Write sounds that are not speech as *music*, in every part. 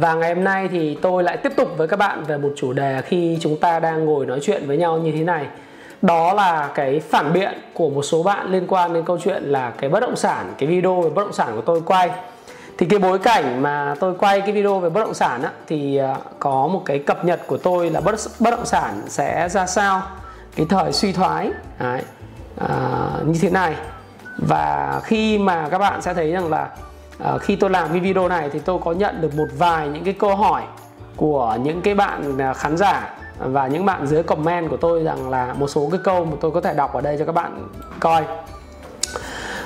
Và ngày hôm nay thì tôi lại tiếp tục với các bạn về một chủ đề khi chúng ta đang ngồi nói chuyện với nhau như thế này. Đó là cái phản biện của một số bạn liên quan đến câu chuyện là cái bất động sản, cái video về bất động sản của tôi quay. Thì cái bối cảnh mà tôi quay cái video về bất động sản á, thì ờ, có một cái cập nhật của tôi là bất, bất động sản sẽ ra sao cái thời suy thoái Đấy, à, như thế này và khi mà các bạn sẽ thấy rằng là à, khi tôi làm cái video này thì tôi có nhận được một vài những cái câu hỏi của những cái bạn à, khán giả và những bạn dưới comment của tôi rằng là một số cái câu mà tôi có thể đọc ở đây cho các bạn coi.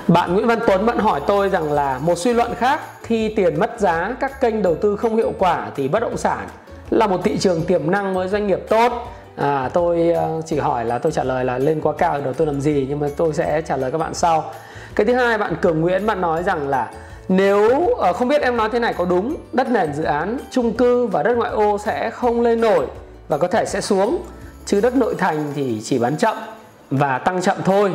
Bạn Nguyễn Văn Tuấn vẫn hỏi tôi rằng là một suy luận khác khi tiền mất giá các kênh đầu tư không hiệu quả thì bất động sản là một thị trường tiềm năng với doanh nghiệp tốt. À, tôi ờ, chỉ hỏi là tôi trả lời là lên quá cao đầu tư làm gì nhưng mà tôi sẽ trả lời các bạn sau. Cái thứ hai bạn Cường Nguyễn bạn nói rằng là nếu ờ, không biết em nói thế này có đúng đất nền dự án chung cư và đất ngoại ô sẽ không lên nổi và có thể sẽ xuống chứ đất nội thành thì chỉ bán chậm và tăng chậm thôi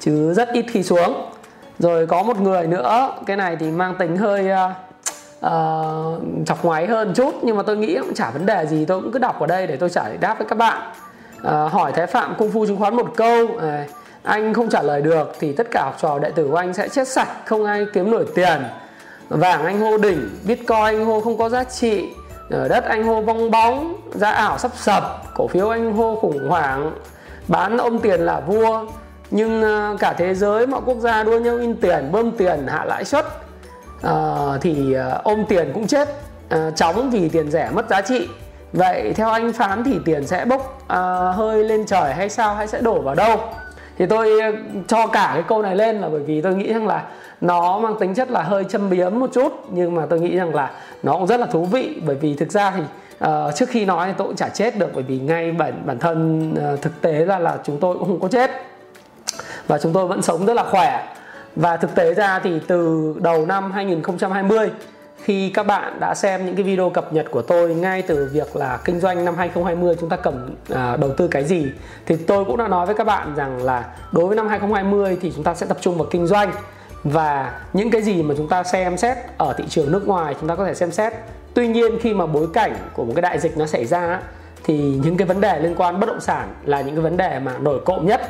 chứ rất ít khi xuống. Rồi có một người nữa cái này thì mang tính hơi uh, uh, chọc ngoáy hơn chút nhưng mà tôi nghĩ cũng chả vấn đề gì tôi cũng cứ đọc ở đây để tôi trả lời đáp với các bạn. Uh, hỏi thái phạm cung phu chứng khoán một câu uh, anh không trả lời được thì tất cả học trò đệ tử của anh sẽ chết sạch không ai kiếm nổi tiền. Vàng anh hô đỉnh bitcoin anh hô không có giá trị ở đất anh hô bong bóng giá ảo sắp sập cổ phiếu anh hô khủng hoảng bán ôm tiền là vua. Nhưng ờ, cả thế giới mọi quốc gia đua nhau in tiền bơm tiền hạ lãi suất à, thì ôm tiền cũng chết à, chóng vì tiền rẻ mất giá trị. Vậy theo anh phán thì tiền sẽ bốc à, hơi lên trời hay sao hay sẽ đổ vào đâu? Thì tôi ờ, cho cả cái câu này lên là bởi vì tôi nghĩ rằng là nó mang tính chất là hơi châm biếm một chút nhưng mà tôi nghĩ rằng là nó cũng rất là thú vị. Bởi vì thực ra thì uh, trước khi nói thì tôi cũng chả chết được bởi vì ngay bản bản thân uh, thực tế ra là chúng tôi cũng không có chết. Và chúng tôi vẫn sống rất là khỏe. Và thực tế ra thì từ đầu năm 2020 khi các bạn đã xem những cái video cập nhật của tôi ngay từ việc là kinh doanh năm 2020 chúng ta cần à, đầu tư cái gì thì tôi cũng đã nói với các bạn rằng là đối với năm 2020 thì chúng ta sẽ tập trung vào kinh doanh. Và những cái gì mà chúng ta xem xét ở thị trường nước ngoài chúng ta có thể xem xét. Tuy nhiên khi mà bối cảnh của một cái đại dịch nó xảy ra thì những cái vấn đề liên quan bất động sản là những cái vấn đề mà nổi cộm nhất.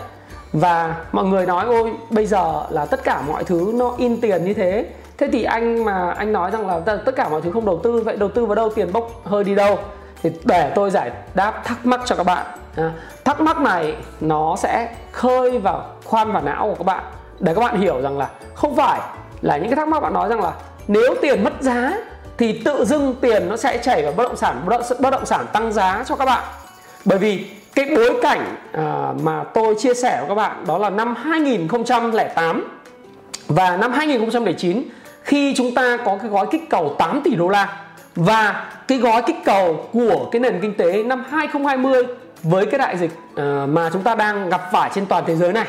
Và mọi người nói ôi bây giờ là tất cả mọi thứ nó in tiền như thế thế thì anh mà anh nói rằng là tất cả mọi thứ không đầu tư vậy đầu tư vào đâu tiền bốc hơi đi đâu? Thì để tôi giải đáp thắc mắc cho các bạn à, thắc mắc này nó sẽ khơi vào khoan vào não của các bạn để các bạn hiểu rằng là không phải là những cái thắc mắc bạn nói rằng là nếu tiền mất giá thì tự dưng tiền nó sẽ chảy vào bất động sản bất động sản tăng giá cho các bạn. Bởi vì cái bối cảnh à, mà tôi chia sẻ với các bạn đó là năm 2008 và năm 2009 khi chúng ta có cái gói kích cầu 8 tỷ đô la và cái gói kích cầu của cái nền kinh tế năm 2020 với cái đại dịch ờ, mà chúng ta đang gặp phải trên toàn thế giới này,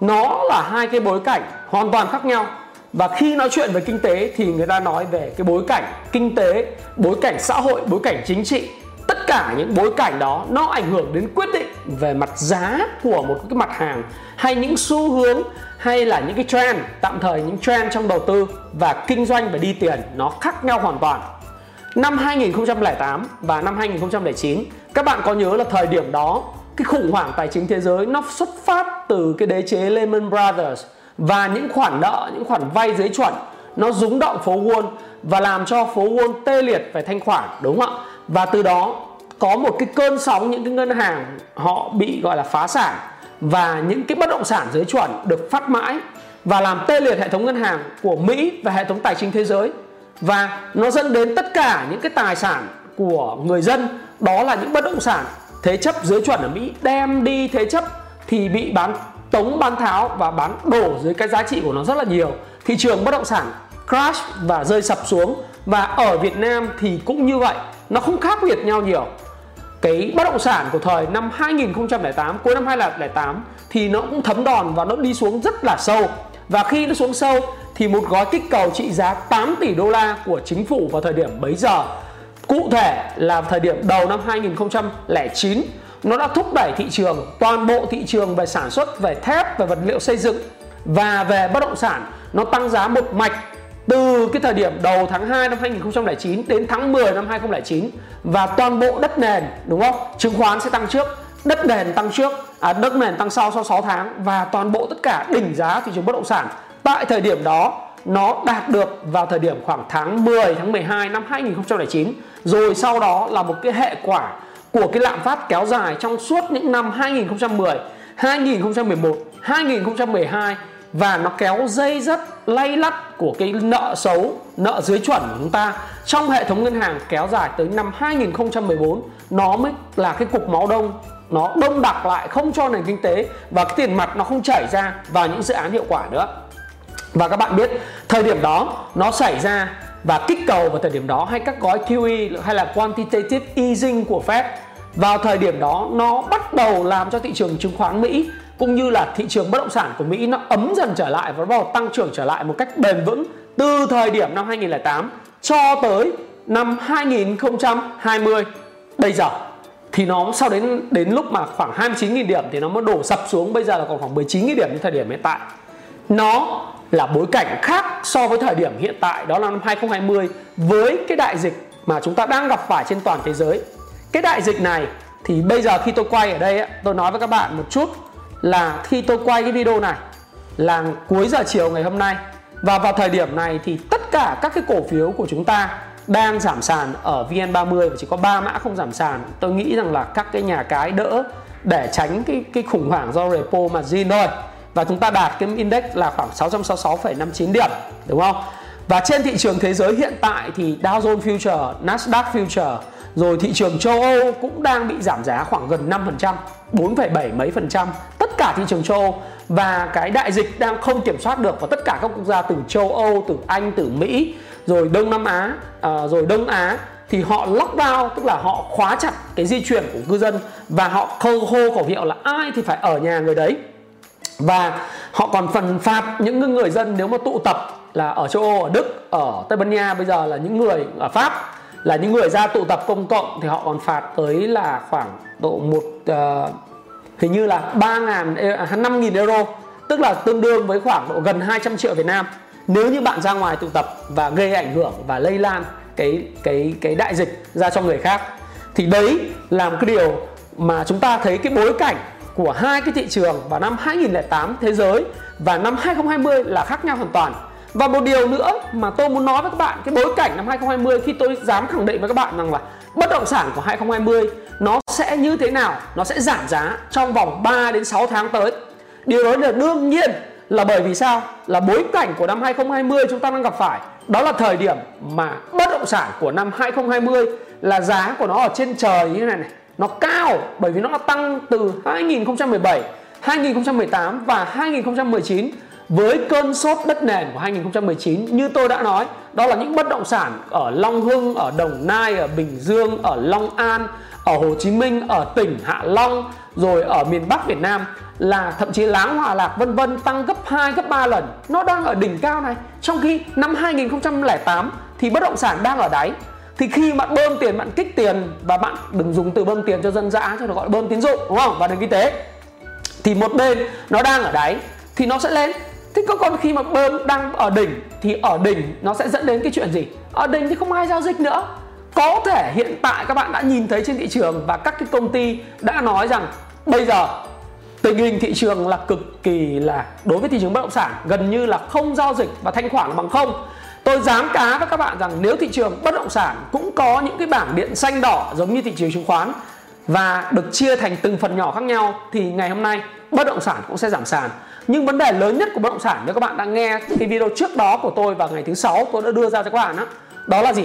nó là hai cái bối cảnh hoàn toàn khác nhau. Và khi nói chuyện về kinh tế thì người ta nói về cái bối cảnh kinh tế, bối cảnh xã hội, bối cảnh chính trị. Tất cả những bối cảnh đó nó ảnh hưởng đến quyết định về mặt giá của một cái mặt hàng, hay những xu hướng, hay là những cái trend, tạm thời những trend trong đầu tư và kinh doanh và đi tiền nó khác nhau hoàn toàn. Năm 2008 và năm 2009 các bạn có nhớ là thời điểm đó, cái khủng hoảng tài chính thế giới nó xuất phát từ cái đế chế Lehman Brothers và những khoản nợ, những khoản vay dưới chuẩn nó rúng động phố Wall và làm cho phố Wall tê liệt về thanh khoản, đúng không ạ? Và từ đó có một cái cơn sóng, những cái ngân hàng họ bị gọi là phá sản và những cái bất động sản dưới chuẩn được phát mãi và làm tê liệt hệ thống ngân hàng của Mỹ và hệ thống tài chính thế giới. Và nó dẫn đến tất cả những cái tài sản của người dân, đó là những bất động sản thế chấp dưới chuẩn ở Mỹ, đem đi thế chấp thì bị bán tống, bán tháo và bán đổ dưới cái giá trị của nó rất là nhiều. Thị trường bất động sản crash và rơi sập xuống và ở Việt Nam thì cũng như vậy, nó không khác biệt nhau nhiều cái bất động sản của thời năm 2008 cuối năm 2008 thì nó cũng thấm đòn và nó đi xuống rất là sâu. Và khi nó xuống sâu thì một gói kích cầu trị giá 8 tỷ đô la của chính phủ vào thời điểm bấy giờ. Cụ thể là thời điểm đầu năm 2009 nó đã thúc đẩy thị trường, toàn bộ thị trường về sản xuất, về thép, về vật liệu xây dựng và về bất động sản nó tăng giá một mạch từ cái thời điểm đầu tháng 2 năm 2009 đến tháng 10 năm 2009 và toàn bộ đất nền đúng không? Chứng khoán sẽ tăng trước, đất nền tăng trước, à, đất nền tăng sau sau 6 tháng và toàn bộ tất cả đỉnh giá thị trường bất động sản tại thời điểm đó nó đạt được vào thời điểm khoảng tháng 10 tháng 12 năm 2009 rồi sau đó là một cái hệ quả của cái lạm phát kéo dài trong suốt những năm 2010, 2011, 2012 và nó kéo dây rất lay lắt của cái nợ xấu, nợ dưới chuẩn của chúng ta trong hệ thống ngân hàng kéo dài tới năm 2014 nó mới là cái cục máu đông nó đông đặc lại không cho nền kinh tế và cái tiền mặt nó không chảy ra vào những dự án hiệu quả nữa. Và các bạn biết thời điểm đó nó xảy ra và kích cầu vào thời điểm đó hay các gói QE hay là quantitative easing của Fed. Vào thời điểm đó nó bắt đầu làm cho thị trường chứng khoán Mỹ cũng như là thị trường bất động sản của Mỹ nó ấm dần trở lại và bắt đầu tăng trưởng trở lại một cách bền vững từ thời điểm năm 2008 cho tới năm 2020 bây giờ thì nó sau đến đến lúc mà khoảng 29.000 điểm thì nó mới đổ sập xuống. Bây giờ là còn khoảng 19.000 điểm như thời điểm hiện tại. Nó là bối cảnh khác so với thời điểm hiện tại, đó là năm 2020 với cái đại dịch mà chúng ta đang gặp phải trên toàn thế giới. Cái đại dịch này thì bây giờ khi tôi quay ở đây tôi nói với các bạn một chút là khi tôi quay cái video này là cuối giờ chiều ngày hôm nay và vào thời điểm này thì tất cả các cái cổ phiếu của chúng ta đang giảm sàn ở VN30 và chỉ có 3 mã không giảm sàn. Tôi nghĩ rằng là các cái nhà cái đỡ để tránh cái cái khủng hoảng do repo mà margin thôi. Và chúng ta đạt cái index là khoảng 666,59 điểm, đúng không? Và trên thị trường thế giới hiện tại thì Dow Jones Future, Nasdaq Future rồi thị trường châu Âu cũng đang bị giảm giá khoảng gần 5%, 4,7 mấy phần trăm cả thị trường châu Âu. Và cái đại dịch đang không kiểm soát được và tất cả các quốc gia từ châu Âu, từ Anh, từ Mỹ rồi Đông Nam Á, à, rồi Đông Á thì họ lockdown tức là họ khóa chặt cái di chuyển của cư dân và họ khâu hô khẩu hiệu là ai thì phải ở nhà người đấy. Và họ còn phần phạt những người dân nếu mà tụ tập là ở châu Âu, ở Đức, ở Tây Ban Nha bây giờ là những người ở Pháp là những người ra tụ tập công cộng thì họ còn phạt tới là khoảng độ một uh, hình như là 3 ngàn 5 à, nghìn euro, tức là tương đương với khoảng độ gần 200 triệu Việt Nam. Nếu như bạn ra ngoài tụ tập và gây ảnh hưởng và lây lan cái cái cái đại dịch ra cho người khác, thì đấy là một cái điều mà chúng ta thấy cái bối cảnh của hai cái thị trường vào năm 2008 thế giới và năm 2020 là khác nhau hoàn toàn. Và một điều nữa mà tôi muốn nói với các bạn, cái bối cảnh năm 2020 khi tôi dám khẳng định với các bạn rằng là bất động sản của 2020 nó sẽ như thế nào? Nó sẽ giảm giá trong vòng 3 đến 6 tháng tới. Điều đó là đương nhiên là bởi vì sao? Là bối cảnh của năm 2020 chúng ta đang gặp phải. Đó là thời điểm mà bất động sản của năm 2020 là giá của nó ở trên trời như thế này này. Nó cao bởi vì nó tăng từ 2017, 2018 và 2019 với cơn sốt đất nền của 2019 như tôi đã nói đó là những bất động sản ở Long Hưng, ở Đồng Nai, ở Bình Dương, ở Long An, ở Hồ Chí Minh, ở tỉnh Hạ Long rồi ở miền Bắc Việt Nam là thậm chí Láng Hòa Lạc vân vân tăng gấp 2 gấp 3 lần. Nó đang ở đỉnh cao này. Trong khi năm 2008 thì bất động sản đang ở đáy. Thì khi bạn bơm tiền, bạn kích tiền và bạn đừng dùng từ bơm tiền cho dân dã cho nó gọi là bơm tín dụng đúng không? Và nền kinh tế thì một bên nó đang ở đáy thì nó sẽ lên thế có còn khi mà bơm đang ở đỉnh thì ở đỉnh nó sẽ dẫn đến cái chuyện gì ở đỉnh thì không ai giao dịch nữa có thể hiện tại các bạn đã nhìn thấy trên thị trường và các cái công ty đã nói rằng bây giờ tình hình thị trường là cực kỳ là, đối với thị trường bất động sản gần như là không giao dịch và thanh khoản bằng không. Tôi dám cá với các bạn rằng nếu thị trường bất động sản cũng có những cái bảng điện xanh đỏ giống như thị trường chứng khoán và được chia thành từng phần nhỏ khác nhau, thì ngày hôm nay bất động sản cũng sẽ giảm sàn. Nhưng vấn đề lớn nhất của bất động sản, nếu các bạn đã nghe cái video trước đó của tôi vào ngày thứ sáu tôi đã đưa ra cho các bạn đó đó là gì?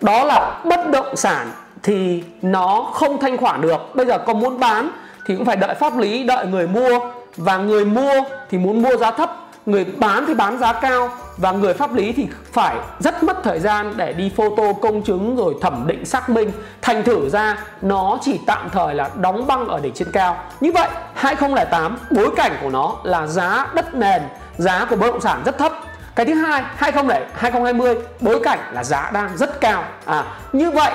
Đó là bất động sản thì nó không thanh khoản được. Bây giờ có muốn bán thì cũng phải đợi pháp lý, đợi người mua. Và người mua thì muốn mua giá thấp, người bán thì bán giá cao. Và người pháp lý thì phải rất mất thời gian để đi photo công chứng rồi thẩm định xác minh. Thành thử ra, nó chỉ tạm thời là đóng băng ở đỉnh trên cao. Như vậy 2008 bối cảnh của nó là giá đất nền, giá của bất động sản rất thấp cái thứ hai 2007 2020 bối cảnh là giá đang rất cao. À như vậy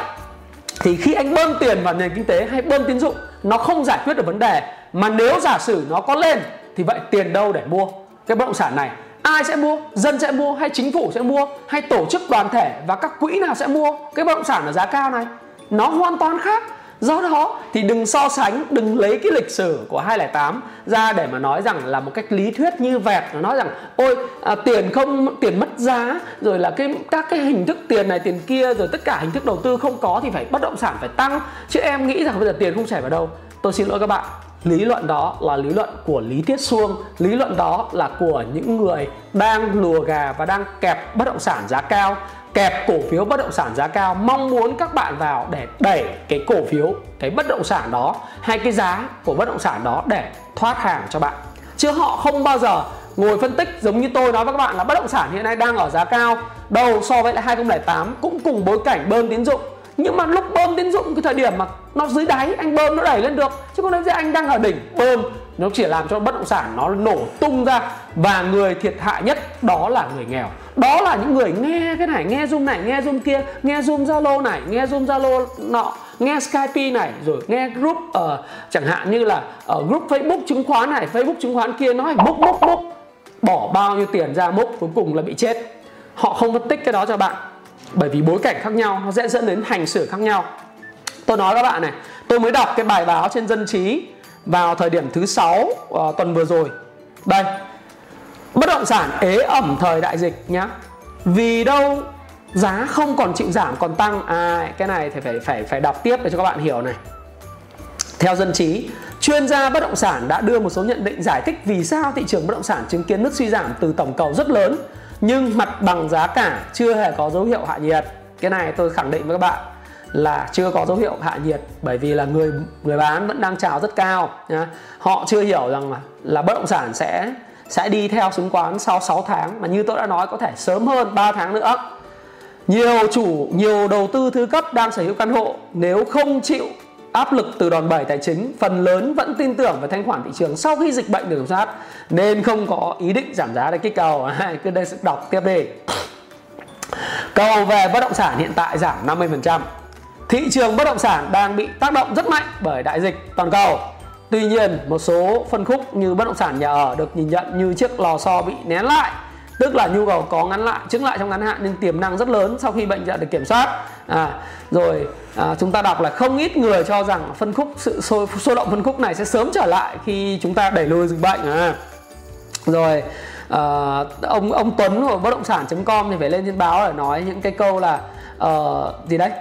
thì khi anh bơm tiền vào nền kinh tế hay bơm tín dụng, nó không giải quyết được vấn đề. Mà nếu giả sử nó có lên, thì vậy tiền đâu để mua? Cái bất động sản này, ai sẽ mua? Dân sẽ mua hay chính phủ sẽ mua? Hay tổ chức đoàn thể và các quỹ nào sẽ mua? Cái bất động sản ở giá cao này, nó hoàn toàn khác. Do đó thì đừng so sánh, đừng lấy cái lịch sử của 208 ra để mà nói rằng là một cách lý thuyết như vẹt. Nó nói rằng ôi à, tiền không tiền mất giá rồi là cái các cái hình thức tiền này tiền kia rồi tất cả hình thức đầu tư không có thì phải bất động sản phải tăng. Chứ em nghĩ rằng bây giờ tiền không chảy vào đâu. Tôi xin lỗi các bạn, lý luận đó là lý luận của lý tiết xuông. Lý luận đó là của những người đang lùa gà và đang kẹp bất động sản giá cao kẹp cổ phiếu bất động sản giá cao. Mong muốn các bạn vào để đẩy cái cổ phiếu, cái bất động sản đó, hay cái giá của bất động sản đó để thoát hàng cho bạn. Chứ họ không bao giờ ngồi phân tích giống như tôi nói với các bạn là bất động sản hiện nay đang ở giá cao, đầu so với lại 2008 cũng cùng bối cảnh bơm tín dụng. Nhưng mà lúc bơm tín dụng cái thời điểm mà nó dưới đáy, anh bơm nó đẩy lên được. Chứ còn nếu như anh đang ở đỉnh bơm, nó chỉ làm cho bất động sản nó nổ tung ra. Và người thiệt hại nhất đó là người nghèo đó là những người nghe cái này nghe zoom này nghe zoom kia nghe zoom zalo này nghe zoom zalo nọ nghe skype này rồi nghe group ở uh, chẳng hạn như là ở group facebook chứng khoán này facebook chứng khoán kia nói múc múc múc bỏ bao nhiêu tiền ra múc cuối cùng là bị chết. Họ không phân tích cái đó cho bạn bởi vì bối cảnh khác nhau nó sẽ dẫn đến hành xử khác nhau. Tôi nói các bạn này tôi mới đọc cái bài báo trên dân trí vào thời điểm thứ sáu uh, tuần vừa rồi. Đây bất động sản ế ẩm thời đại dịch nhá. Vì đâu giá không còn chịu giảm còn tăng? À cái này thì phải phải phải đọc tiếp để cho các bạn hiểu này. Theo dân trí chuyên gia bất động sản đã đưa một số nhận định giải thích vì sao thị trường bất động sản chứng kiến mức suy giảm từ tổng cầu rất lớn nhưng mặt bằng giá cả chưa hề có dấu hiệu hạ nhiệt. Cái này tôi khẳng định với các bạn là chưa có dấu hiệu hạ nhiệt bởi vì là người người bán vẫn đang chào rất cao nhá. họ chưa hiểu rằng là, là bất động sản sẽ sẽ đi theo chứng khoán sau 6 tháng. Mà như tôi đã nói, có thể sớm hơn 3 tháng nữa. Nhiều chủ, nhiều đầu tư thứ cấp đang sở hữu căn hộ. Nếu không chịu áp lực từ đòn bẩy tài chính, phần lớn vẫn tin tưởng vào thanh khoản thị trường sau khi dịch bệnh được kiểm soát nên không có ý định giảm giá để kích cầu. *laughs* Cứ đây đọc tiếp đi. Cầu về bất động sản hiện tại giảm 50% thị trường bất động sản đang bị tác động rất mạnh bởi đại dịch toàn cầu. Tuy nhiên, một số phân khúc như bất động sản nhà ở được nhìn nhận như chiếc lò xo bị nén lại tức là nhu cầu có ngắn lại chứng lại trong ngắn hạn nhưng tiềm năng rất lớn sau khi bệnh được kiểm soát à, rồi à, chúng ta đọc là không ít người cho rằng phân khúc sự sôi, sôi động phân khúc này sẽ sớm trở lại khi chúng ta đẩy lùi dịch bệnh à. rồi à, ông ông Tuấn của bất động sản.com thì phải lên trên báo để nói những cái câu là uh, gì đấy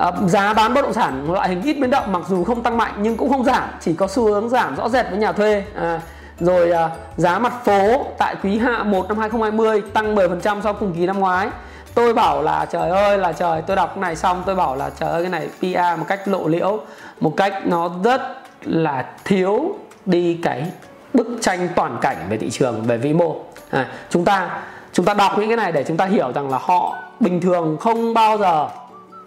à, giá bán bất động sản loại hình ít biến động mặc dù không tăng mạnh nhưng cũng không giảm chỉ có xu hướng giảm rõ rệt với nhà thuê. À, rồi à, giá mặt phố tại quý hạ 1 năm 2020 tăng 10% so cùng kỳ năm ngoái. Tôi bảo là trời ơi là trời tôi đọc cái này xong tôi bảo là trời ơi cái này PR một cách lộ liễu một cách nó rất là thiếu đi cái bức tranh toàn cảnh về thị trường về vĩ mô. À, chúng ta chúng ta đọc những cái này để chúng ta hiểu rằng là họ bình thường không bao giờ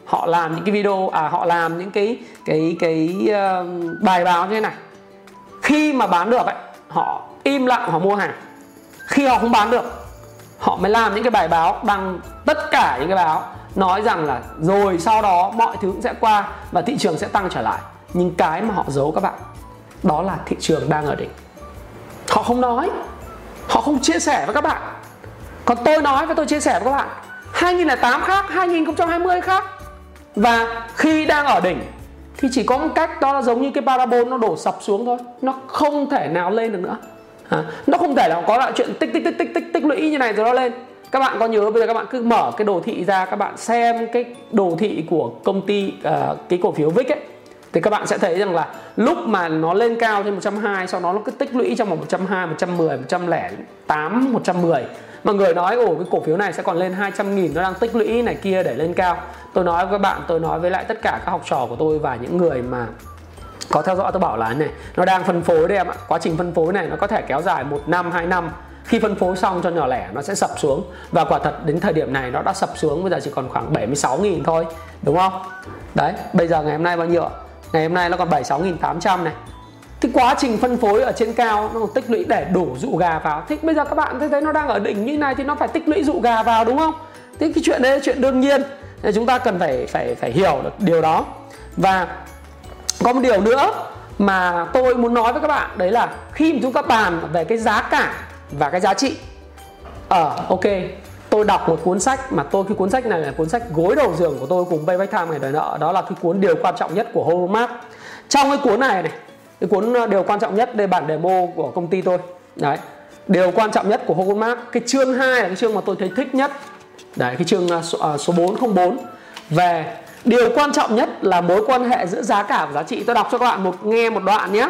họ làm những cái video à họ làm những cái cái cái uh, bài báo như thế này. Khi mà bán được ấy họ im lặng họ mua hàng. Khi họ không bán được họ mới làm những cái bài báo đăng tất cả những cái báo nói rằng là rồi sau đó mọi thứ sẽ qua và thị trường sẽ tăng trở lại. Nhưng cái mà họ giấu các bạn đó là thị trường đang ở đỉnh. Họ không nói họ không chia sẻ với các bạn. Còn tôi nói và tôi chia sẻ với các bạn. 2008 khác 2020 khác và khi đang ở đỉnh thì chỉ có một cách đó là giống như cái parabol nó đổ sập xuống thôi. Nó không thể nào lên được nữa. À, nó không thể nào có lại chuyện tích tích tích tích tích tích lũy như này rồi nó lên. Các bạn có nhớ bây giờ các bạn cứ mở cái đồ thị ra các bạn xem cái đồ thị của công ty uh, cái cổ phiếu VIX ấy. Thì các bạn sẽ thấy rằng là lúc mà nó lên cao trên 120 sau đó nó cứ tích lũy trong vòng 120, 110, 108, 110 mà người nói, ồ, cái cổ phiếu này sẽ còn lên 200 nghìn, nó đang tích lũy này kia để lên cao. Tôi nói với bạn, tôi nói với lại tất cả các học trò của tôi và những người mà có theo dõi, tôi bảo là này, nó đang phân phối đây em ạ. Quá trình phân phối này nó có thể kéo dài một năm, hai năm. Khi phân phối xong cho nhỏ lẻ, nó sẽ sập xuống. Và quả thật, đến thời điểm này nó đã sập xuống, bây giờ chỉ còn khoảng 76.000 thôi, đúng không? Đấy, bây giờ ngày hôm nay bao nhiêu ạ? Ngày hôm nay nó còn 76.800 này cái quá trình phân phối ở trên cao nó tích lũy để đổ dụ gà vào. Thế bây giờ các bạn thấy thấy nó đang ở đỉnh như này thì nó phải tích lũy dụ gà vào đúng không? Thế cái chuyện đấy là chuyện đương nhiên. Thì chúng ta cần phải phải phải hiểu được điều đó. Và có một điều nữa mà tôi muốn nói với các bạn đấy là khi mà chúng ta bàn về cái giá cả và cái giá trị. Ở à, ok tôi đọc một cuốn sách mà tôi cái cuốn sách này là cuốn sách gối đầu giường của tôi cùng Payback Time ngày đòi nợ đó là cái cuốn điều quan trọng nhất của Hallmark. Trong cái cuốn này này cái cuốn ờ, điều quan trọng nhất đây bản demo của công ty tôi. Đấy. Điều quan trọng nhất của Hallmark cái chương 2 là cái chương mà tôi thấy thích nhất. Đấy cái chương ờ, số ờ, số, số 404 về điều quan trọng nhất là mối quan hệ giữa giá cả và giá trị. Tôi đọc cho các bạn một nghe một đoạn nhé.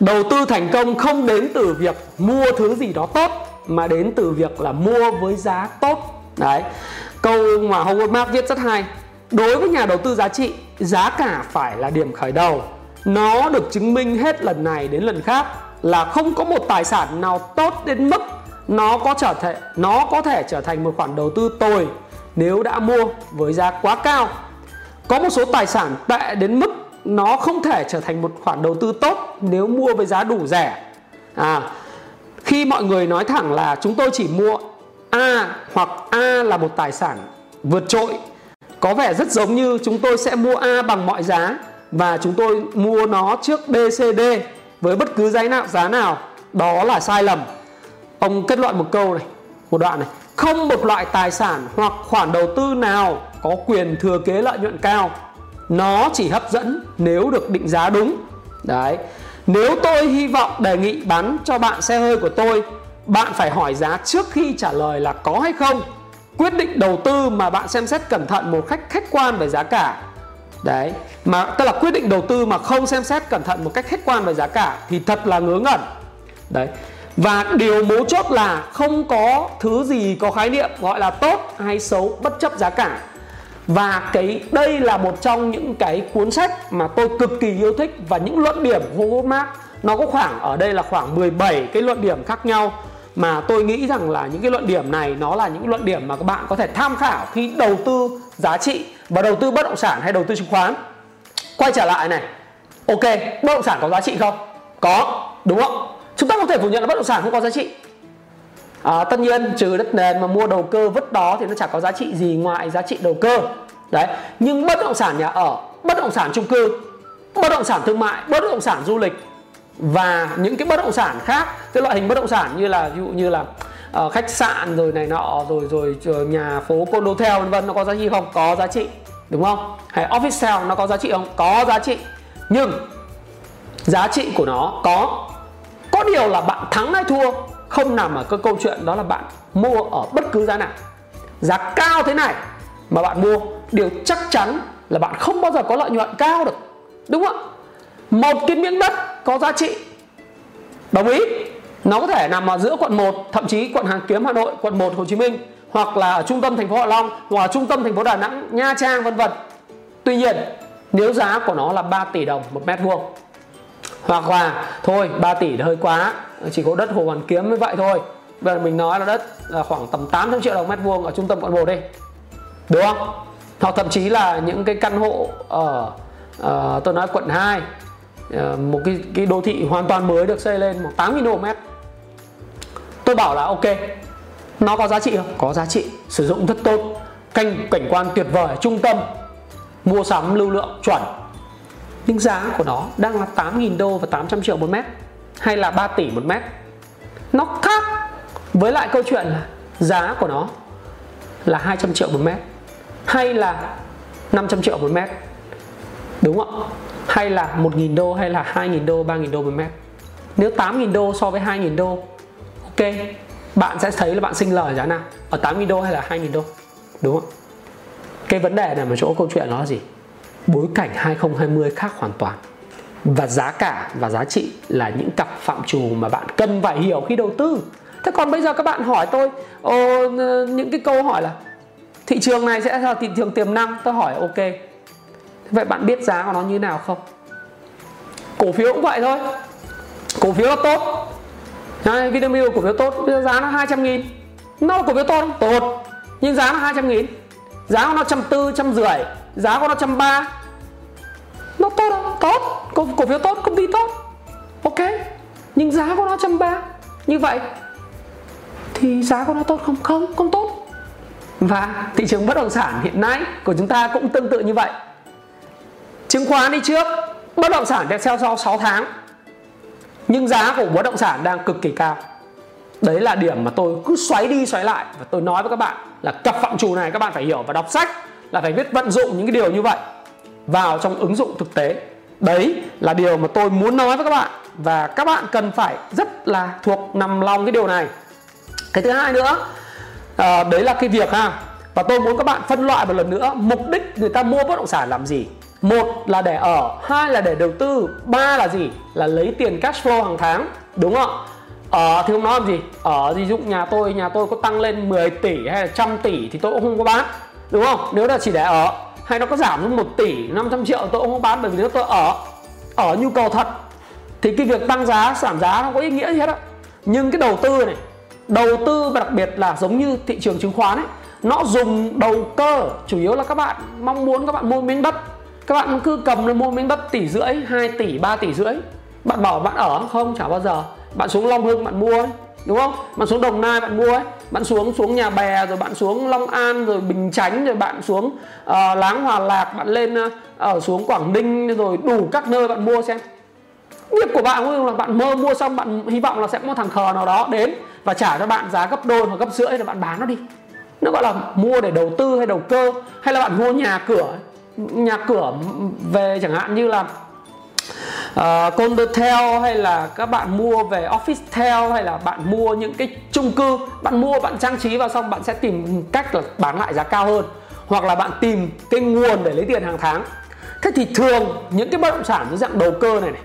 Đầu tư thành công không đến từ việc mua thứ gì đó tốt mà đến từ việc là mua với giá tốt. Đấy. Câu mà Howard Mark viết rất hay. Đối với nhà đầu tư giá trị giá cả phải là điểm khởi đầu nó được chứng minh hết lần này đến lần khác là không có một tài sản nào tốt đến mức nó có trở thể, nó có thể trở thành một khoản đầu tư tồi nếu đã mua với giá quá cao. Có một số tài sản tệ đến mức nó không thể trở thành một khoản đầu tư tốt nếu mua với giá đủ rẻ. À khi mọi người nói thẳng là chúng tôi chỉ mua A hoặc A là một tài sản vượt trội, có vẻ rất giống như chúng tôi sẽ mua A bằng mọi giá và chúng tôi mua nó trước BCD với bất cứ giá nào giá nào, đó là sai lầm. Ông kết luận một câu này, một đoạn này. Không một loại tài sản hoặc khoản đầu tư nào có quyền thừa kế lợi nhuận cao. Nó chỉ hấp dẫn nếu được định giá đúng. Đấy. Nếu tôi hy vọng đề nghị bán cho bạn xe hơi của tôi, bạn phải hỏi giá trước khi trả lời là có hay không. Quyết định đầu tư mà bạn xem xét cẩn thận một cách khách quan về giá cả. Đấy mà, tức là quyết định đầu tư mà không xem xét cẩn thận một cách khách quan về giá cả thì thật là ngớ ngẩn. Đấy. Và điều mấu chốt là không có thứ gì có khái niệm gọi là tốt hay xấu, bất chấp giá cả. Và cái, đây là một trong những cái cuốn sách mà tôi cực kỳ yêu thích và những luận điểm của Howard Mark nó có khoảng, ở đây là khoảng 17 cái luận điểm khác nhau. Mà tôi nghĩ rằng là những cái luận điểm này nó là những luận điểm mà các bạn có thể tham khảo khi đầu tư giá trị và đầu tư bất động sản hay đầu tư chứng khoán quay trở lại này. Ok bất động sản có giá trị không? Có đúng không? Chúng ta không thể phủ nhận là bất động sản không có giá trị. À, tất nhiên trừ đất nền mà mua đầu cơ vứt đó thì nó chẳng có giá trị gì ngoài giá trị đầu cơ. Đấy nhưng bất động sản nhà ở bất động sản chung cư bất động sản thương mại bất động sản du lịch và những cái bất động sản khác cái loại hình bất động sản như là ví dụ như là uh, khách sạn rồi này nọ rồi rồi, rồi nhà phố condotel vân vân nó có giá trị không? Có giá trị đúng không? Hay office sale nó có giá trị không? Có giá trị. Nhưng giá trị của nó có có điều là bạn thắng hay thua không nằm ở cái câu chuyện đó là bạn mua ở bất cứ giá nào. Giá cao thế này mà bạn mua, điều chắc chắn là bạn không bao giờ có lợi nhuận cao được. Đúng không một cái miếng đất có giá trị. Đồng ý, nó có thể nằm ở giữa quận 1 thậm chí quận Hàng Kiếm, Hà Nội, quận 1 Hồ Chí Minh hoặc là ở trung tâm thành phố Hạ Long hoặc là trung tâm thành phố Đà Nẵng Nha Trang vân vân. Tuy nhiên nếu giá của nó là 3 tỷ đồng một mét vuông hoặc là thôi 3 tỷ là hơi quá chỉ có đất Hồ Hoàn Kiếm mới vậy thôi. Bây giờ mình nói là đất là khoảng tầm 800 triệu đồng mét vuông ở trung tâm quận 1 đi. Đúng không? Hoặc thậm chí là những cái căn hộ ở uh, tôi nói quận 2 uh, ờ, một cái cái đô thị hoàn toàn mới được xây lên khoảng 8.000 đô mét. Tôi bảo là ok nó có giá trị không? Có giá trị. Sử dụng rất tốt. Canh cảnh quan tuyệt vời, trung tâm. Mua sắm lưu lượng chuẩn. Nhưng giá của nó đang là 8.000 đô và 800 triệu một mét, hay là 3 tỷ một mét. Nó khác với lại câu chuyện là giá của nó là 200 triệu một mét, hay là 500 triệu một mét. Đúng không hay là 1.000 đô, hay là 2.000 đô 3.000 đô một mét. Nếu 8.000 đô so với 2.000 đô, ok bạn sẽ thấy là bạn sinh lời giá nào? Ở 8.000 đô hay là 2.000 đô? Đúng không? Cái vấn đề này mà chỗ câu chuyện nó là gì? Bối cảnh 2020 khác hoàn toàn. Và giá cả và giá trị là những cặp phạm trù mà bạn cần phải hiểu khi đầu tư. Thế còn bây giờ các bạn hỏi tôi ô, những cái câu hỏi là thị trường này sẽ là thị trường tiềm năng? Tôi hỏi ok. Vậy bạn biết giá của nó như nào không? Cổ phiếu cũng vậy thôi. Cổ phiếu là tốt. Đấy, Vinamilk cổ phiếu tốt giá nó 200 nghìn. Nó là cổ phiếu tốt không? tốt. Nhưng giá nó 200 nghìn. Giá của nó trăm tư trăm rưỡi giá của nó trăm ba. Nó tốt không tốt. Cổ, cổ phiếu tốt công ty tốt. Ok. Nhưng giá của nó trăm ba. Như vậy thì giá của nó tốt không? Không không tốt. Và thị trường bất động sản hiện nay của chúng ta cũng tương tự như vậy. Chứng khoán đi trước bất động sản theo sau 6 tháng nhưng giá của bất động sản đang cực kỳ cao. Đấy là điểm mà tôi cứ xoáy đi xoáy lại. Và tôi nói với các bạn là cặp phạm trù này các bạn phải hiểu và đọc sách là phải biết vận dụng những cái điều như vậy vào trong ứng dụng thực tế. Đấy là điều mà tôi muốn nói với các bạn. Và các bạn cần phải rất là thuộc nằm lòng cái điều này. Cái thứ hai nữa à, đấy là cái việc ha. Và tôi muốn các bạn phân loại một lần nữa mục đích người ta mua bất động sản làm gì? Một là để ở, hai là để đầu tư, ba là gì? Là lấy tiền cash flow hàng tháng, đúng không ở ờ, thì không nói làm gì? Ở ví dụ nhà tôi nhà tôi có tăng lên 10 tỷ hay là trăm tỷ thì tôi cũng không có bán, đúng không? Nếu là chỉ để ở, hay nó có giảm xuống 1 tỷ 500 triệu tôi cũng không bán, bởi vì nếu tôi ở ở nhu cầu thật, thì cái việc tăng giá, giảm giá không có ý nghĩa gì hết á? Nhưng cái đầu tư này, đầu tư và đặc biệt là giống như thị trường chứng khoán ấy, nó dùng đầu cơ, chủ yếu là các bạn mong muốn các bạn mua miếng đất các bạn cứ cầm lên mua miếng đất tỷ rưỡi 2 tỷ 3 tỷ rưỡi. Bạn bảo bạn ở không? Chả bao giờ. Bạn xuống Long Hưng bạn mua ấy đúng không? Bạn xuống Đồng Nai bạn mua ấy. Bạn xuống xuống nhà bè rồi bạn xuống Long An rồi Bình Chánh rồi bạn xuống uh, Láng Hòa Lạc bạn lên uh, ở xuống Quảng Ninh rồi đủ các nơi bạn mua xem. Nghiệp của bạn là bạn mơ mua xong bạn hy vọng là sẽ có một thằng khờ nào đó đến và trả cho bạn giá gấp đôi hoặc gấp rưỡi là bạn bán nó đi. Nó gọi là mua để đầu tư hay đầu cơ hay là bạn mua nhà cửa nhà cửa về chẳng hạn như là ờ, uh, condotel hay là các bạn mua về office tel hay là bạn mua những cái chung cư bạn mua bạn trang trí vào xong bạn sẽ tìm cách là bán lại giá cao hơn. Hoặc là bạn tìm cái nguồn để lấy tiền hàng tháng. Thế thì thường những cái bất động sản dưới dạng đầu cơ này này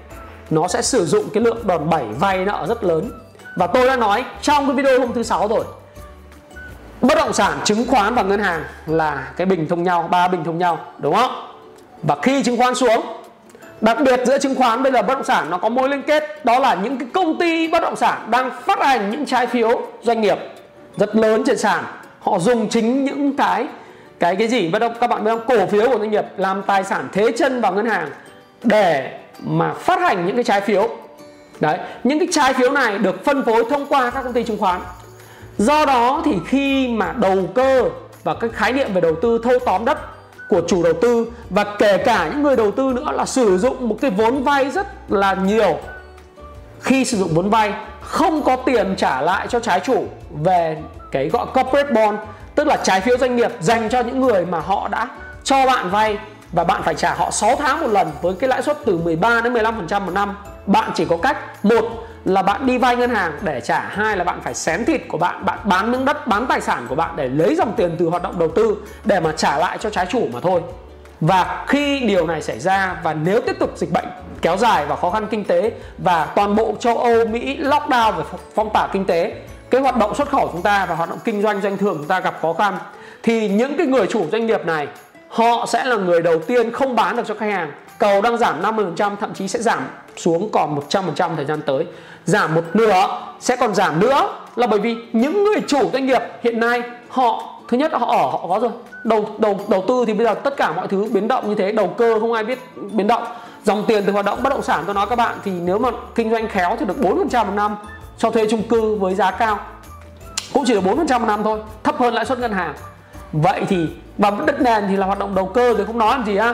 nó sẽ sử dụng cái lượng đòn bẩy vay nợ rất lớn. Và tôi đã nói trong cái video hôm thứ sáu rồi bất động sản, chứng khoán và ngân hàng là cái bình thông nhau, ba bình thông nhau, đúng không? Và khi chứng khoán xuống, đặc biệt giữa chứng khoán bây giờ bất động sản nó có mối liên kết, đó là những cái công ty bất động sản đang phát hành những trái phiếu doanh nghiệp rất lớn trên sàn. Họ dùng chính những cái cái cái gì? Bất động, các bạn biết không? Cổ phiếu của doanh nghiệp làm tài sản thế chân vào ngân hàng để mà phát hành những cái trái phiếu. Đấy, những cái trái phiếu này được phân phối thông qua các công ty chứng khoán do đó thì khi mà đầu cơ và cái khái niệm về đầu tư thâu tóm đất của chủ đầu tư và kể cả những người đầu tư nữa là sử dụng một cái vốn vay rất là nhiều, khi sử dụng vốn vay không có tiền trả lại cho trái chủ về cái gọi corporate bond, tức là trái phiếu doanh nghiệp dành cho những người mà họ đã cho bạn vay và bạn phải trả họ 6 tháng một lần với cái lãi suất từ 13 đến 15% một năm. Bạn chỉ có cách, một là bạn đi vay ngân hàng để trả, hai là bạn phải xén thịt của bạn, bạn bán miếng đất, bán tài sản của bạn để lấy dòng tiền từ hoạt động đầu tư để mà trả lại cho trái chủ mà thôi. Và khi điều này xảy ra và nếu tiếp tục dịch bệnh kéo dài và khó khăn kinh tế và toàn bộ châu Âu, Mỹ lockdown về phong tỏa kinh tế, cái hoạt động xuất khẩu chúng ta và hoạt động kinh doanh doanh thường chúng ta gặp khó khăn thì những cái người chủ doanh nghiệp này họ sẽ là người đầu tiên không bán được cho khách hàng cầu đang giảm 50% thậm chí sẽ giảm xuống còn 100% thời gian tới giảm một nửa, sẽ còn giảm nữa. Là bởi vì những người chủ doanh nghiệp hiện nay, họ, thứ nhất là họ ở, họ có rồi. Đầu đầu đầu tư thì bây giờ tất cả mọi thứ biến động như thế. Đầu cơ không ai biết biến động. Dòng tiền từ hoạt động bất động sản tôi nói các bạn, thì nếu mà kinh doanh khéo thì được 4% một năm cho thuê chung cư với giá cao. Cũng chỉ được 4% một năm thôi, thấp hơn lãi suất ngân hàng. Vậy thì và đất nền thì là hoạt động đầu cơ thì không nói làm gì ha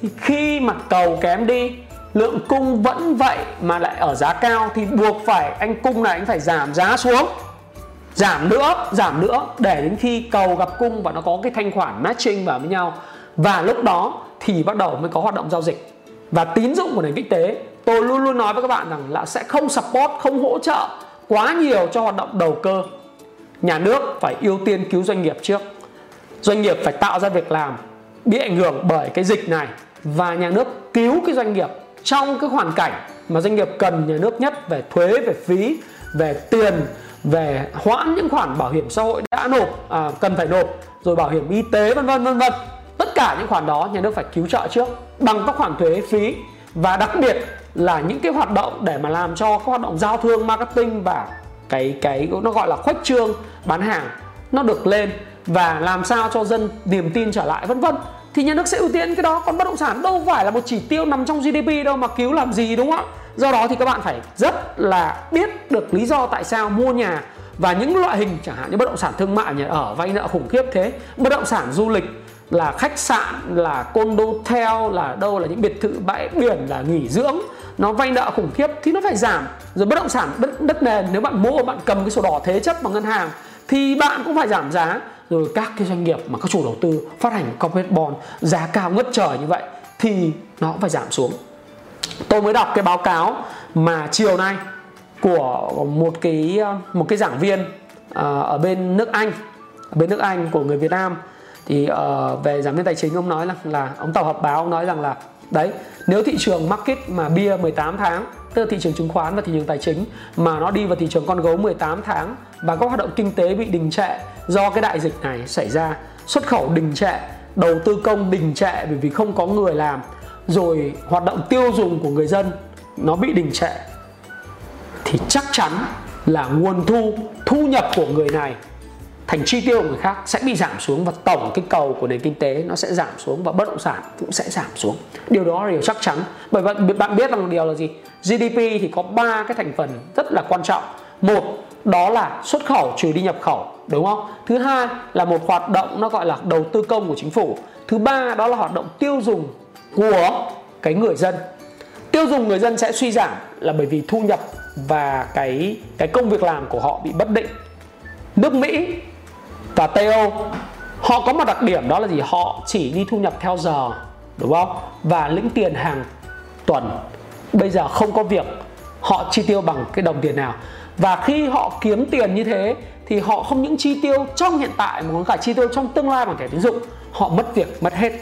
thì khi mà cầu kém đi lượng cung vẫn vậy mà lại ở giá cao thì buộc phải anh cung này anh phải giảm giá xuống. Giảm nữa giảm nữa để đến khi cầu gặp cung và nó có cái thanh khoản matching vào với nhau. Và lúc đó thì bắt đầu mới có hoạt động giao dịch. Và tín dụng của nền kinh tế, tôi luôn luôn nói với các bạn rằng là sẽ không support, không hỗ trợ quá nhiều cho hoạt động đầu cơ. Nhà nước phải ưu tiên cứu doanh nghiệp trước. Doanh nghiệp phải tạo ra việc làm, bị ảnh hưởng bởi cái dịch này. Và nhà nước cứu cái doanh nghiệp trong cái hoàn cảnh mà doanh nghiệp cần nhà nước nhất về thuế về phí về tiền về hoãn những khoản bảo hiểm xã hội đã nộp à, cần phải nộp rồi bảo hiểm y tế vân vân vân vân. Tất cả những khoản đó nhà nước phải cứu trợ trước bằng các khoản thuế phí và đặc biệt là những cái hoạt động để mà làm cho các hoạt động giao thương marketing và cái cái nó gọi là khuếch trương bán hàng nó được lên và làm sao cho dân niềm tin trở lại vân vân thì nhà nước sẽ ưu tiên cái đó. Còn bất động sản đâu phải là một chỉ tiêu nằm trong GDP đâu mà cứu làm gì đúng không ạ? Do đó thì các bạn phải rất là biết được lý do tại sao mua nhà và những loại hình chẳng hạn như bất động sản thương mại nhà ở vay nợ khủng khiếp thế. Bất động sản du lịch là khách sạn là condo theo là đâu là những biệt thự bãi biển là nghỉ dưỡng nó vay nợ khủng khiếp thì nó phải giảm. Rồi bất động sản đất, đất nền nếu bạn mua bạn cầm cái sổ đỏ thế chấp bằng ngân hàng thì bạn cũng phải giảm giá rồi các cái doanh nghiệp mà các chủ đầu tư phát hành corporate bond giá cao ngất trời như vậy thì nó cũng phải giảm xuống. Tôi mới đọc cái báo cáo mà chiều nay của một cái một cái giảng viên ờ, ở bên nước Anh ở bên nước Anh của người Việt Nam thì ờ, về giảng viên tài chính ông nói là là, ông tổng hợp báo ông nói rằng là, đấy, nếu thị trường market mà bia 18 tháng tức là thị trường chứng khoán và thị trường tài chính mà nó đi vào thị trường con gấu 18 tháng và các hoạt động kinh tế bị đình trệ do cái đại dịch này xảy ra. Xuất khẩu đình trệ, đầu tư công đình trệ bởi vì không có người làm, rồi hoạt động tiêu dùng của người dân nó bị đình trệ. Thì chắc chắn là nguồn thu thu nhập của người này thành chi tiêu của người khác sẽ bị giảm xuống và tổng cái cầu của nền kinh tế nó sẽ giảm xuống và bất động sản cũng sẽ giảm xuống. Điều đó là điều chắc chắn. Bởi vậy bạn biết rằng điều là gì? GDP thì có ba cái thành phần rất là quan trọng. Một, đó là xuất khẩu trừ đi nhập khẩu, đúng không? Thứ hai là một hoạt động nó gọi là đầu tư công của chính phủ. Thứ ba đó là hoạt động tiêu dùng của cái người dân. Tiêu dùng người dân sẽ suy giảm là bởi vì thu nhập và cái cái công việc làm của họ bị bất định. Nước Mỹ và TO họ có một đặc điểm đó là gì? Họ chỉ đi thu nhập theo giờ, đúng không? Và lĩnh tiền hàng tuần. Bây giờ không có việc, họ chi tiêu bằng cái đồng tiền nào. Và khi họ kiếm tiền như thế, thì họ không những chi tiêu trong hiện tại mà còn cả chi tiêu trong tương lai bằng thẻ tín dụng. Họ mất việc, mất hết.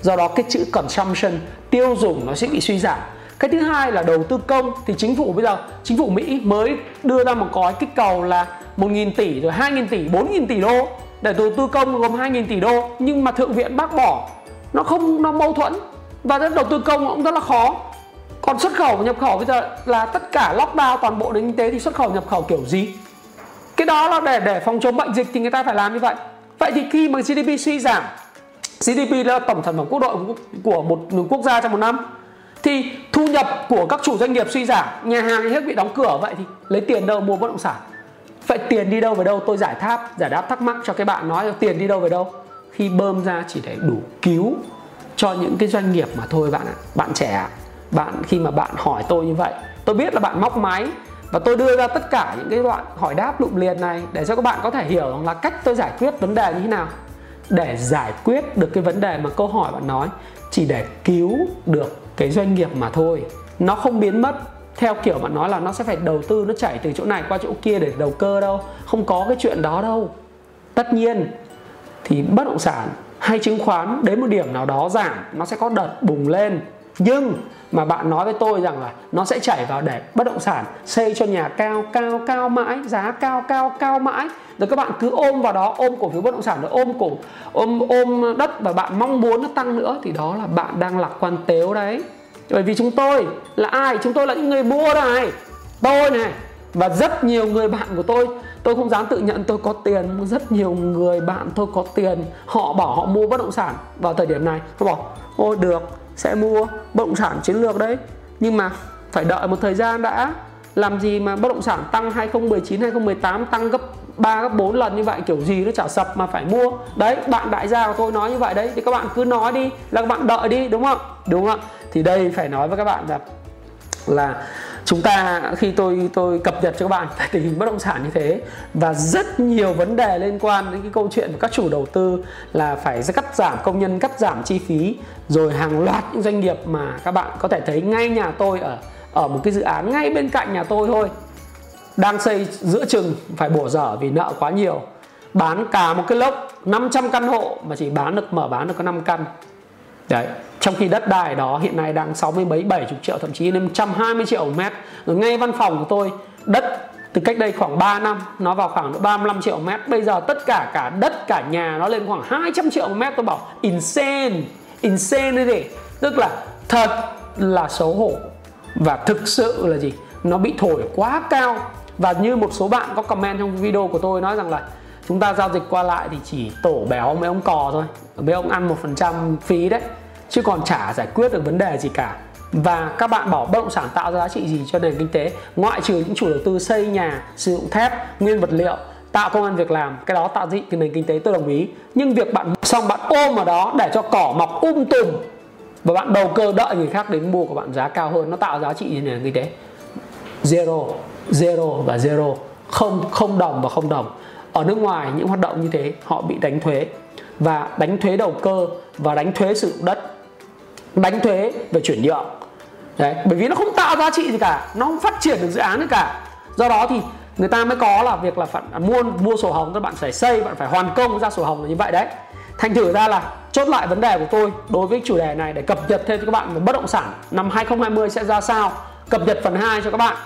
Do đó cái chữ consumption, tiêu dùng nó sẽ bị suy giảm. Cái thứ hai là đầu tư công. Thì chính phủ bây giờ, chính phủ Mỹ mới đưa ra một gói kích cầu là 1.000 tỷ rồi 2.000 tỷ 4.000 tỷ đô. Để đầu tư công gồm 2.000 tỷ đô, nhưng mà thượng viện bác bỏ. Nó không, nó mâu thuẫn. Và đầu tư công cũng rất là khó. Còn xuất khẩu và nhập khẩu bây giờ là tất cả lockdown toàn bộ nền kinh tế thì xuất khẩu nhập khẩu kiểu gì? Cái đó là để để phòng chống bệnh dịch thì người ta phải làm như vậy. Vậy thì khi mà GDP suy giảm GDP là tổng sản phẩm quốc nội của một quốc gia trong một năm, thì thu nhập của các chủ doanh nghiệp suy giảm, nhà hàng hết bị đóng cửa, vậy thì lấy tiền đâu mua bất động sản? Vậy tiền đi đâu về đâu? Tôi giải tháp, giải đáp thắc mắc cho cái bạn nói tiền đi đâu về đâu? Khi bơm ra chỉ để đủ cứu cho những cái doanh nghiệp mà thôi bạn ạ. Bạn trẻ bạn, khi mà bạn hỏi tôi như vậy, tôi biết là bạn móc máy và tôi đưa ra tất cả những cái đoạn hỏi đáp lụm liền này để cho các bạn có thể hiểu là cách tôi giải quyết vấn đề như thế nào. Để giải quyết được cái vấn đề mà câu hỏi bạn nói, chỉ để cứu được cái doanh nghiệp mà thôi. Nó không biến mất theo kiểu bạn nói là nó sẽ phải đầu tư, nó chảy từ chỗ này qua chỗ kia để đầu cơ đâu. Không có cái chuyện đó đâu. Tất nhiên thì bất động sản hay chứng khoán đến một điểm nào đó giảm, nó sẽ có đợt bùng lên. Nhưng mà bạn nói với tôi rằng là nó sẽ chảy vào để bất động sản xây cho nhà cao cao cao mãi, giá cao cao cao mãi. Rồi các bạn cứ ôm vào đó, ôm cổ phiếu bất động sản rồi ôm cổ, ôm ôm đất và bạn mong muốn nó tăng nữa thì đó là bạn đang lạc quan tếu đấy bởi vì chúng tôi là ai? Chúng tôi là những người mua này, tôi này. Và rất nhiều người bạn của tôi tôi không dám tự nhận tôi có tiền rất nhiều người bạn tôi có tiền, họ bảo họ mua bất động sản vào thời điểm này. Họ bảo ôi được, sẽ mua bất động sản chiến lược đấy. Nhưng mà phải đợi một thời gian đã. Làm gì mà bất động sản tăng 2019 2018 tăng gấp 3 gấp 4 lần như vậy, kiểu gì nó chả sập mà phải mua. Đấy, bạn đại gia của tôi nói như vậy đấy, thì các bạn cứ nói đi, là các bạn đợi đi, đúng không? Đúng không thì đây phải nói với các bạn là là chúng ta, khi tôi tôi cập nhật cho các bạn về tình hình bất động sản như thế, và rất nhiều vấn đề liên quan đến cái câu chuyện của các chủ đầu tư là phải cắt giảm công nhân, cắt giảm chi phí, rồi hàng loạt những doanh nghiệp mà các bạn có thể thấy ngay nhà tôi ở ở một cái dự án ngay bên cạnh nhà tôi thôi đang xây giữa chừng, phải bổ dở vì nợ quá nhiều. Bán cả một cái lốc 500 căn hộ, mà chỉ bán được, mở bán được có 5 căn. Đấy, trong khi đất đai đó hiện nay đang 60 mấy 70 triệu, thậm chí lên 120 triệu một mét. Rồi ngay văn phòng của tôi, đất từ cách đây khoảng 3 năm, nó vào khoảng 35 triệu một mét. Bây giờ tất cả cả đất, cả nhà nó lên khoảng 200 triệu một mét. Tôi bảo, insane insane đấy tức là thật là xấu hổ. Và thực sự là gì? Nó bị thổi quá cao và như một số bạn có comment trong video của tôi nói rằng là chúng ta giao dịch qua lại thì chỉ tổ béo mấy ông cò thôi, mấy ông ăn một phần trăm phí đấy, chứ còn chả giải quyết được vấn đề gì cả. Và các bạn bỏ bất động sản tạo ra giá trị gì cho nền kinh tế? Ngoại trừ những chủ đầu tư xây nhà, sử dụng thép, nguyên vật liệu, tạo công an việc làm, cái đó tạo giá trị nền kinh tế, tôi đồng ý. Nhưng việc bạn xong bạn ôm vào đó để cho cỏ mọc um tùm, và bạn đầu cơ đợi người khác đến mua của bạn giá cao hơn, nó tạo giá trị nền kinh tế. Zero zero và zero, không không đồng và không đồng. Ở nước ngoài, những hoạt động như thế, họ bị đánh thuế. Và đánh thuế đầu cơ và đánh thuế sử dụng đất. Đánh thuế về chuyển nhượng. Đấy, bởi vì nó không tạo giá trị gì cả, nó không phát triển được dự án gì cả. Do đó thì người ta mới có là việc là phải mua mua sổ hồng, các bạn phải xây, bạn phải hoàn công ra sổ hồng là như vậy đấy. Thành thử ra là chốt lại vấn đề của tôi đối với chủ đề này để cập nhật thêm cho các bạn về bất động sản. Năm 2020 sẽ ra sao? Cập nhật phần 2 cho các bạn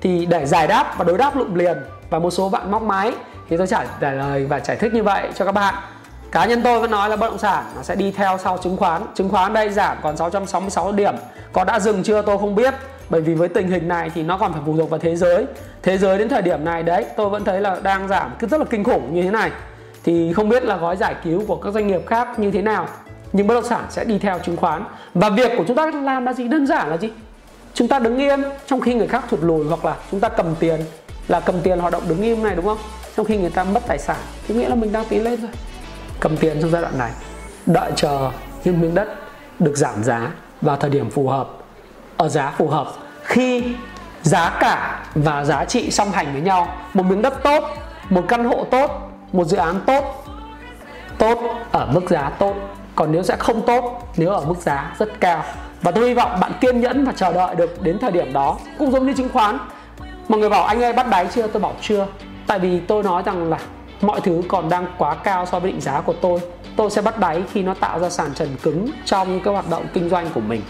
thì để giải đáp và đối đáp lụm liền và một số bạn móc máy, thì tôi trả lời và giải thích như vậy cho các bạn. Cá nhân tôi vẫn nói là bất động sản nó sẽ đi theo sau chứng khoán. Chứng khoán đây giảm còn 666 điểm. Có đã dừng chưa tôi không biết. Bởi vì với tình hình này thì nó còn phải phụ thuộc vào thế giới. Thế giới đến thời điểm này đấy, tôi vẫn thấy là đang giảm cứ rất là kinh khủng như thế này. Thì không biết là gói giải cứu của các doanh nghiệp khác như thế nào. Nhưng bất động sản sẽ đi theo chứng khoán. Và việc của chúng ta làm là gì? Đơn giản là gì? Chúng ta đứng im trong khi người khác thụt lùi hoặc là chúng ta cầm tiền, là cầm tiền hoạt động đứng im này, đúng không? Trong khi người ta mất tài sản thì nghĩa là mình đang tiến lên rồi cầm tiền trong giai đoạn này, đợi chờ những miếng đất được giảm giá vào thời điểm phù hợp. Ở giá phù hợp, khi giá cả và giá trị song hành với nhau, một miếng đất tốt, một căn hộ tốt, một dự án tốt tốt ở mức giá tốt. Còn nếu sẽ không tốt, nếu ở mức giá rất cao và tôi hy vọng bạn kiên nhẫn và chờ đợi được đến thời điểm đó. Cũng giống như chứng khoán. Mọi người bảo anh ơi, bắt đáy chưa? Tôi bảo chưa. Tại vì tôi nói rằng là mọi thứ còn đang quá cao so với định giá của tôi. Tôi sẽ bắt đáy khi nó tạo ra sàn trần cứng trong cái hoạt động kinh doanh của mình.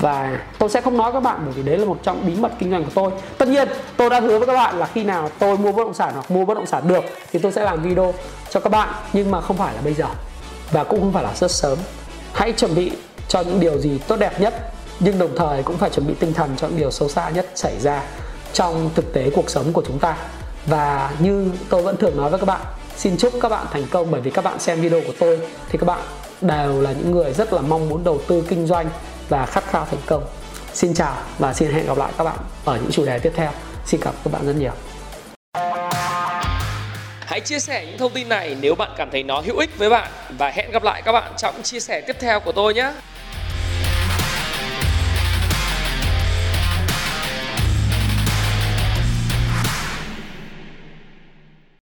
Và tôi sẽ không nói các bạn bởi vì đấy là một trong bí mật kinh doanh của tôi. Tất nhiên, tôi đã hứa với các bạn là khi nào tôi mua bất động sản hoặc mua bất động sản được thì tôi sẽ làm video cho các bạn. Nhưng mà không phải là bây giờ. Và cũng không phải là rất sớm. Hãy chuẩn bị cho những điều gì tốt đẹp nhất, nhưng đồng thời cũng phải chuẩn bị tinh thần cho những điều xấu xa nhất xảy ra trong thực tế cuộc sống của chúng ta. Và như tôi vẫn thường nói với các bạn, xin chúc các bạn thành công, bởi vì các bạn xem video của tôi thì các bạn đều là những người rất là mong muốn đầu tư, kinh doanh và khát khao thành công. Xin chào và xin hẹn gặp lại các bạn ở những chủ đề tiếp theo. Xin cảm ơn các bạn rất nhiều. Hãy chia sẻ những thông tin này nếu bạn cảm thấy nó hữu ích với bạn và hẹn gặp lại các bạn trong chia sẻ tiếp theo của tôi nhé.